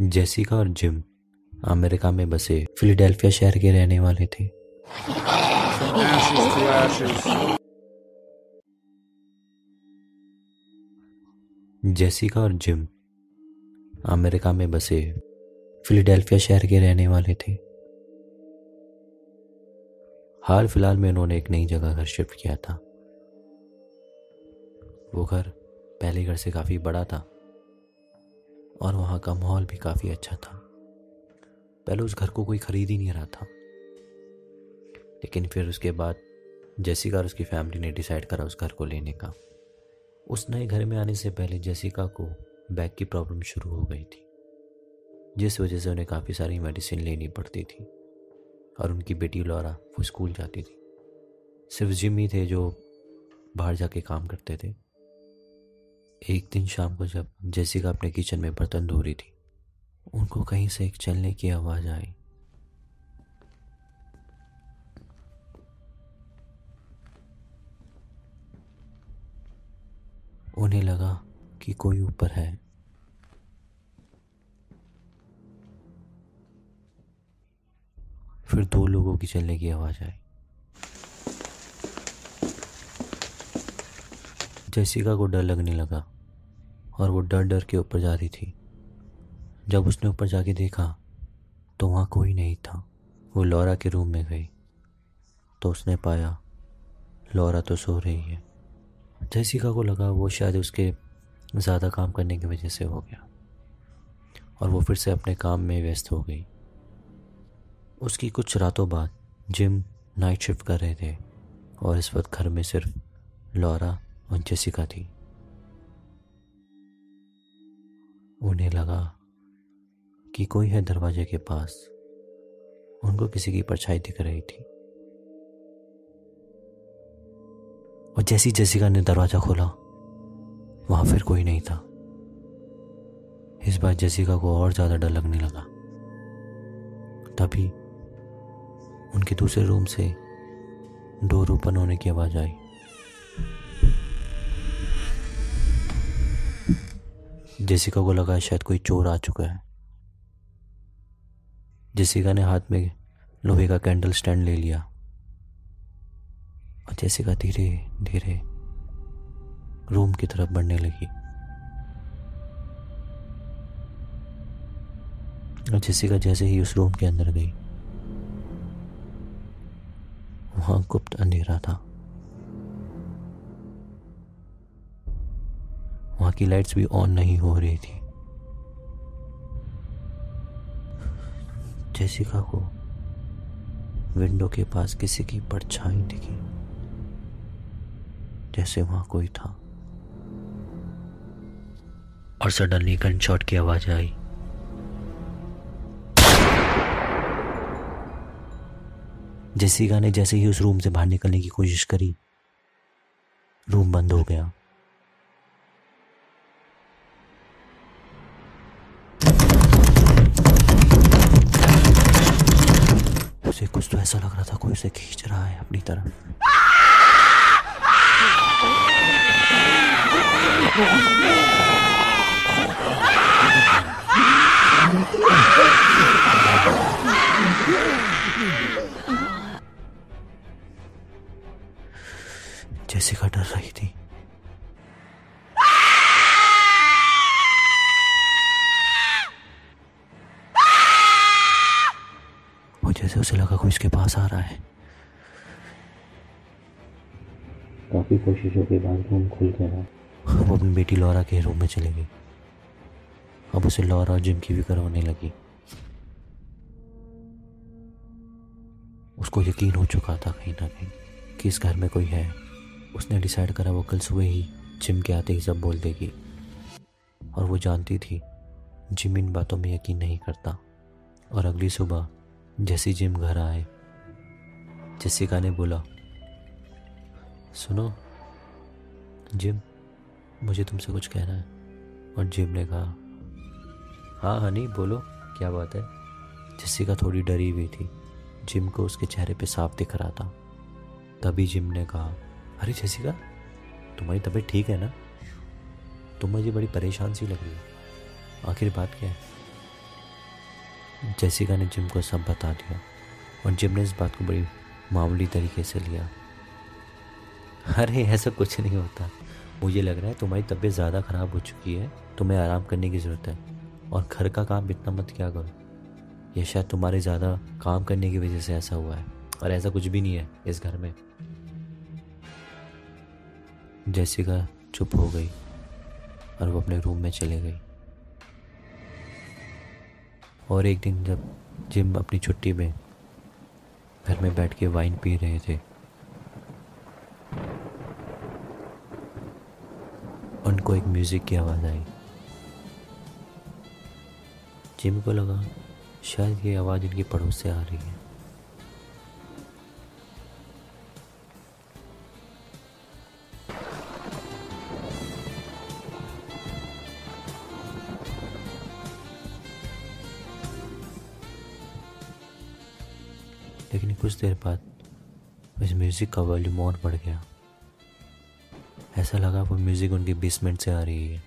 Jessica और gym America में बसे फिलाडेल्फिया शहर के रहने वाले थे. जेसिका और जिम अमेरिका में बसे फिलाडेल्फिया शहर के रहने वाले थे। हाल फ़िलहाल में उन्होंने एक नई जगह घर शिफ्ट किया था। वो घर पहले घर से काफ़ी बड़ा था। और वहाँ का माहौल भी काफ़ी अच्छा था। पहले उस घर को कोई खरीद ही नहीं रहा था। लेकिन फिर उसके बाद जेसिका और उसकी फैमिली ने डिसाइड करा उस घर को लेने का। उस नए घर में आने से पहले जेसिका को बैक की प्रॉब्लम शुरू हो गई थी, जिस वजह से उन्हें काफ़ी सारी मेडिसिन लेनी पड़ती थी और उनकी बेटी लौरा वो स्कूल जाती थी। सिर्फ़ जिम ही थे जो बाहर जाके काम करते थे। एक दिन शाम को जब जैसिका अपने किचन में बर्तन धो रही थी, उनको कहीं से एक चलने की आवाज़ आई। उन्हें लगा कि कोई ऊपर है। फिर दो लोगों की चलने की आवाज़ आई। जैसिका को डर लगने लगा। और वो डर डर के ऊपर जा रही थी। जब उसने ऊपर जाके देखा तो वहाँ कोई नहीं था। वो लौरा के रूम में गई तो उसने पाया, लौरा तो सो रही है। जैसिका को लगा, वो शायद उसके ज़्यादा काम करने की वजह से हो गया। और वो फिर से अपने काम में व्यस्त हो गई। उसकी कुछ रातों बाद जिम नाइट शिफ्ट कर रहे थे, और इस वक्त घर में सिर्फ़ लौरा और जेसिका थी। उन्हें लगा कि कोई है दरवाजे के पास। उनको किसी की परछाई दिख रही थी। और जैसी जेसिका ने दरवाज़ा खोला, वहाँ फिर कोई नहीं था। इस बार जेसिका को और ज़्यादा डर लगने लगा। तभी उनके दूसरे रूम से डोर ओपन होने की आवाज़ आई। जेसिका को लगा शायद कोई चोर आ चुका है। जेसिका ने हाथ में लोहे का कैंडल स्टैंड ले लिया। और जेसिका धीरे धीरे रूम की तरफ़ बढ़ने लगी। और जेसिका जैसे ही उस रूम के अंदर गई, वहाँ गुप्त अंधेरा था। वहाँ की लाइट्स भी ऑन नहीं हो रही थी। जेसिका को विंडो के पास किसी की परछाई दिखी, जैसे वहाँ कोई था। और सडनली गन शॉट की आवाज़ आई। जेसिका ने जैसे ही उस रूम से बाहर निकलने की कोशिश करी, रूम बंद हो गया। उसे कुछ तो ऐसा लग रहा था कोई उसे खींच रहा है अपनी तरफ़। जेसिका डर रही थी। वो जैसे उसे लगा कोई इसके पास आ रहा है। काफ़ी कोशिशों के बाद रूम खुल गया वो अपनी बेटी लौरा के रूम में चली गई। अब उसे लौरा और जिम की फ़िक्र होने लगी। उसको यकीन हो चुका था कहीं ना कहीं कि इस घर में कोई है। उसने डिसाइड करा वो कल सुबह ही जिम के आते ही सब बोल देगी। और वो जानती थी जिम इन बातों में यकीन नहीं करता। और अगली सुबह जैसी जिम घर आए जैसिका ने बोला। सुनो, जिम, मुझे तुमसे कुछ कहना है। और जिम ने कहा हाँ हनी, बोलो, क्या बात है? जैसिका थोड़ी डरी हुई थी, जिम को उसके चेहरे पे साफ़ दिख रहा था। तभी जिम ने कहा, अरे जैसिका तुम्हारी तबीयत ठीक है ना? तुम मुझे बड़ी परेशान सी लग रही हो। आखिर बात क्या है? जेसिका ने जिम को सब बता दिया और जिम ने इस बात को बड़ी मामूली तरीके से लिया। अरे, ऐसा कुछ नहीं होता। मुझे लग रहा है तुम्हारी तबीयत ज़्यादा ख़राब हो चुकी है। तुम्हें आराम करने की ज़रूरत है। और घर का काम इतना मत क्या करो। ये शायद तुम्हारे ज़्यादा काम करने की वजह से ऐसा हुआ है। और ऐसा कुछ भी नहीं है इस घर में। जैसिका चुप हो गई और वो अपने रूम में चले गई। और एक दिन जब जिम अपनी छुट्टी में घर में बैठ के वाइन पी रहे थे, उनको एक म्यूज़िक की आवाज़ आई। जिम को लगा, शायद ये आवाज़ इनके पड़ोस से आ रही है। कुछ देर बाद इस म्यूज़िक का वॉल्यूम और बढ़ गया। ऐसा लगा वो म्यूज़िक उनके बेसमेंट से आ रही है।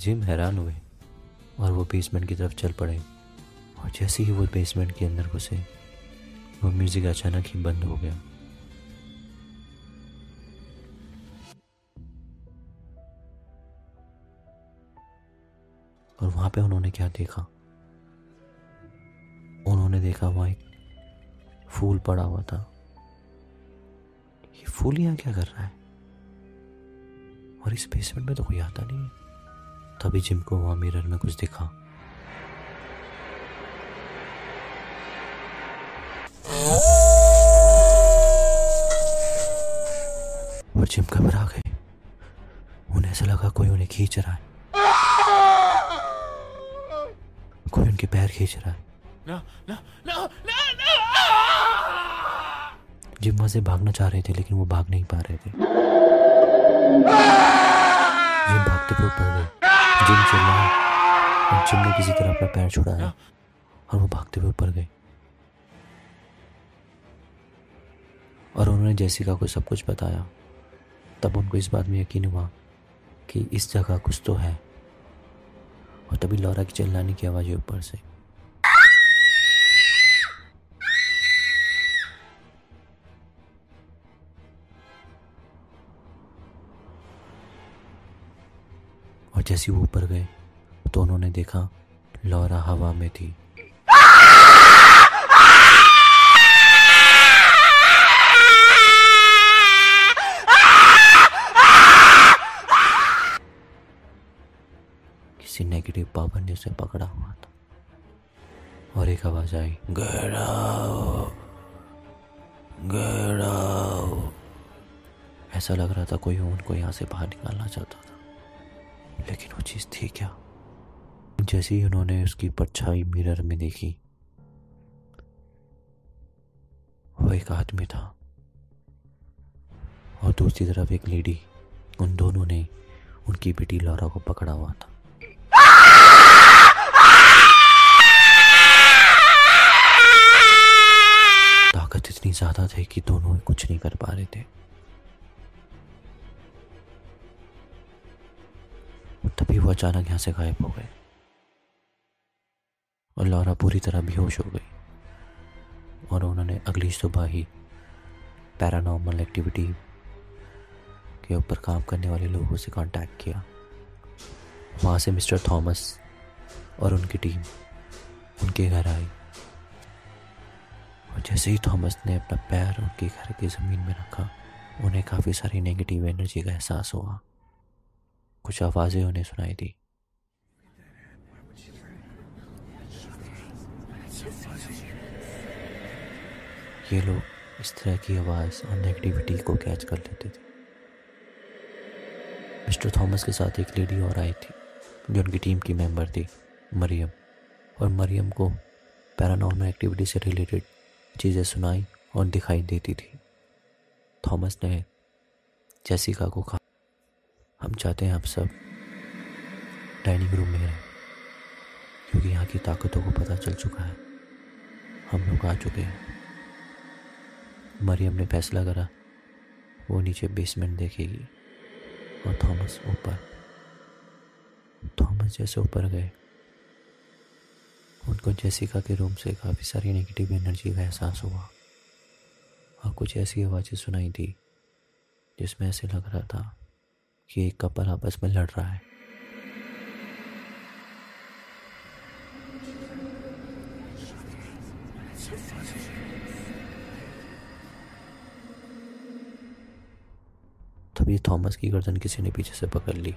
जिम हैरान हुए और वो बेसमेंट की तरफ़ चल पड़े और जैसे ही वो बेसमेंट के अंदर घुसे, वो म्यूज़िक अचानक ही बंद हो गया। और वहाँ पे उन्होंने क्या देखा? देखा वहाँ एक फूल पड़ा हुआ था। ये फूल यहाँ क्या कर रहा है? और इस बेसमेंट में तो कोई आता नहीं। तभी जिम को वहाँ मिरर में कुछ दिखा। और जिम घबरा गए उन्हें ऐसा लगा कोई उन्हें खींच रहा है। कोई उनके पैर खींच रहा है। No, no, no, no, no! Gym वहाँ से भागना चाह रहे थे लेकिन वो भाग नहीं पा रहे थे। जिम भागते हुए ऊपर गए। जिम चिल्लाया और जिम ने किसी तरह अपना पैर छुड़ाया और वो भागते हुए ऊपर गए। और उन्होंने जैसिका को सब कुछ बताया। तब उनको इस बात में यकीन हुआ कि इस जगह कुछ तो है। और तभी लौरा की चिल्लाने की आवाज़ ऊपर से और जैसे वो ऊपर गए तो उन्होंने देखा लौरा हवा में थी। किसी नेगेटिव पावर ने उसे पकड़ा हुआ था। और एक आवाज़ आई गड़ाओ ऐसा लग रहा था कोई उनको यहाँ से बाहर निकालना चाहता था। लेकिन वो चीज़ थी क्या? जैसे ही उन्होंने उसकी परछाई मिरर में देखी। वो एक आदमी था। और दूसरी तरफ़ एक लेडी। उन दोनों ने उनकी बेटी लौरा को पकड़ा हुआ था। ताकत इतनी ज़्यादा थी कि दोनों कुछ नहीं कर पा रहे थे। तभी वो अचानक यहाँ से गायब हो गए। और लौरा पूरी तरह बेहोश हो गई। और उन्होंने अगली सुबह ही पैरानॉर्मल एक्टिविटी के ऊपर काम करने वाले लोगों से कांटेक्ट किया। वहाँ से मिस्टर थॉमस और उनकी टीम उनके घर आई। और जैसे ही थॉमस ने अपना पैर उनके घर की ज़मीन में रखा, उन्हें काफ़ी सारी नेगेटिव एनर्जी का एहसास हुआ। कुछ आवाज़ें उन्हें सुनाई दी। ये लोग इस तरह की आवाज़ और नेगेटिविटी को कैच कर लेते थे। मिस्टर थॉमस के साथ एक लेडी और आई थी, जो उनकी टीम की मेंबर थी, मरियम। और मरियम को पैरानॉर्मल एक्टिविटी से रिलेटेड चीज़ें सुनाई और दिखाई देती थी। थॉमस ने जैसिका को कहा हम चाहते हैं आप सब डाइनिंग रूम में रहें, क्योंकि यहाँ की ताकतों को पता चल चुका है। हम लोग आ चुके हैं। मरियम ने फैसला करा, वो नीचे बेसमेंट देखेगी और थॉमस ऊपर। थॉमस जैसे ऊपर गए। उनको जेसिका के रूम से काफ़ी सारी नेगेटिव एनर्जी का एहसास हुआ। और कुछ ऐसी आवाज़ें सुनाई दी, जिसमें ऐसे लग रहा था कि एक कपल आपस में लड़ रहा है। तभी थॉमस की गर्दन किसी ने पीछे से पकड़ ली।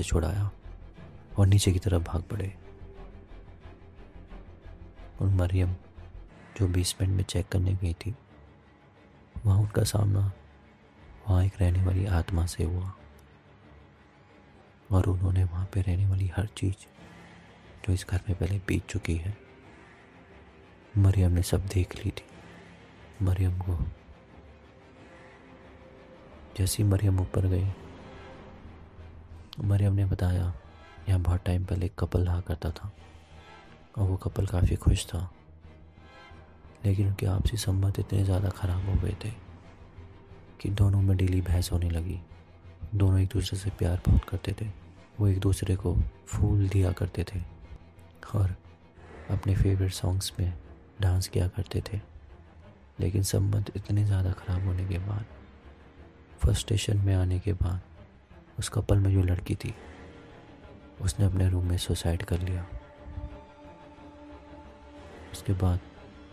से छुड़ाया और नीचे की तरफ़ भाग पड़े। और मरियम, जो बेसमेंट में चेक करने गई थी, वहाँ उनका सामना वहाँ एक रहने वाली आत्मा से हुआ। और उन्होंने वहाँ पे रहने वाली हर चीज़ जो इस घर में पहले बीत चुकी है, मरियम ने सब देख ली थी। मरियम को, जैसी मरियम ऊपर गई मरियम ने बताया, यहाँ बहुत टाइम पहले एक कपल रहा करता था, और वो कपल काफ़ी खुश था। लेकिन उनके आपसी संबंध इतने ज़्यादा ख़राब हो गए थे, कि दोनों में डेली बहस होने लगी। दोनों एक दूसरे से प्यार बहुत करते थे, वो एक दूसरे को फूल दिया करते थे, और अपने फेवरेट सॉन्ग्स में डांस किया करते थे। लेकिन संबंध इतने ज़्यादा ख़राब होने के बाद फ़र्स्ट स्टेशन में आने के बाद उस कपल में जो लड़की थी, उसने अपने रूम में सुसाइड कर लिया। उसके बाद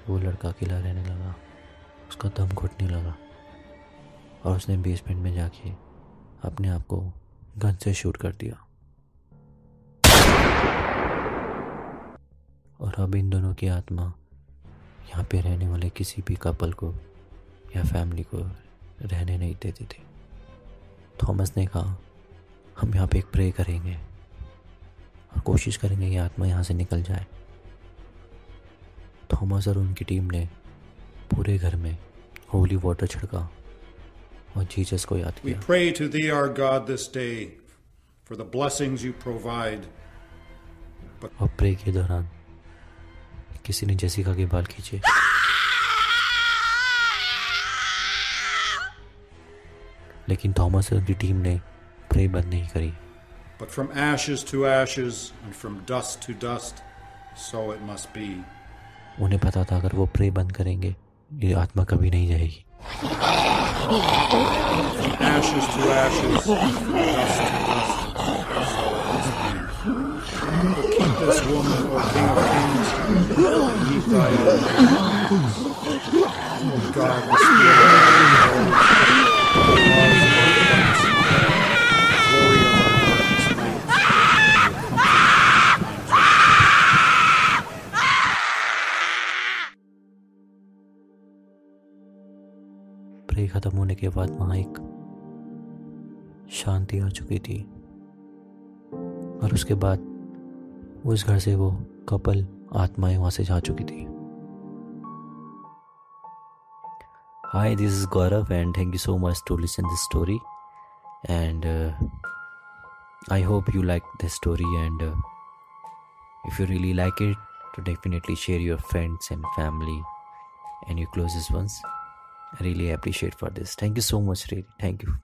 वो लड़का अकेला रहने लगा। उसका दम घुटने लगा और उसने बेसमेंट में जाके अपने आप को गन से शूट कर दिया। और अब इन दोनों की आत्मा यहाँ पे रहने वाले किसी भी कपल को या फैमिली को रहने नहीं देती थी। थॉमस ने कहा हम यहाँ पे एक प्रे करेंगे और कोशिश करेंगे ये आत्मा यहाँ से निकल जाए। थॉमस और उनकी टीम ने पूरे घर में होली वाटर छिड़का और जीसस को याद We किया। pray to thee, our God, this day for the blessings you provide. But... और प्रे के दौरान किसी ने जेसिका के बाल खींचे। लेकिन थॉमस और उनकी टीम ने प्रे बंद नहीं करी But from ashes to ashes and from dust to dust, so it must be. उन्हें पता था अगर वो प्रे बंद करेंगे ये आत्मा कभी नहीं जाएगी From ashes to ashes, from dust to dust, so it must be. Keep this woman, O King of Kings, beneath thy own. O God, the Spirit खत्म होने के बाद वहाँ एक शांति आ चुकी थी। और उसके बाद उस घर से वो कपल आत्माएँ वहाँ से जा चुकी थी। Hi this is Gaurav and thank you so much to listen this story and I hope you like this story and if you really like it to definitely share your friends and family and you closest ones I really appreciate for this. Thank you so much, really. Thank you.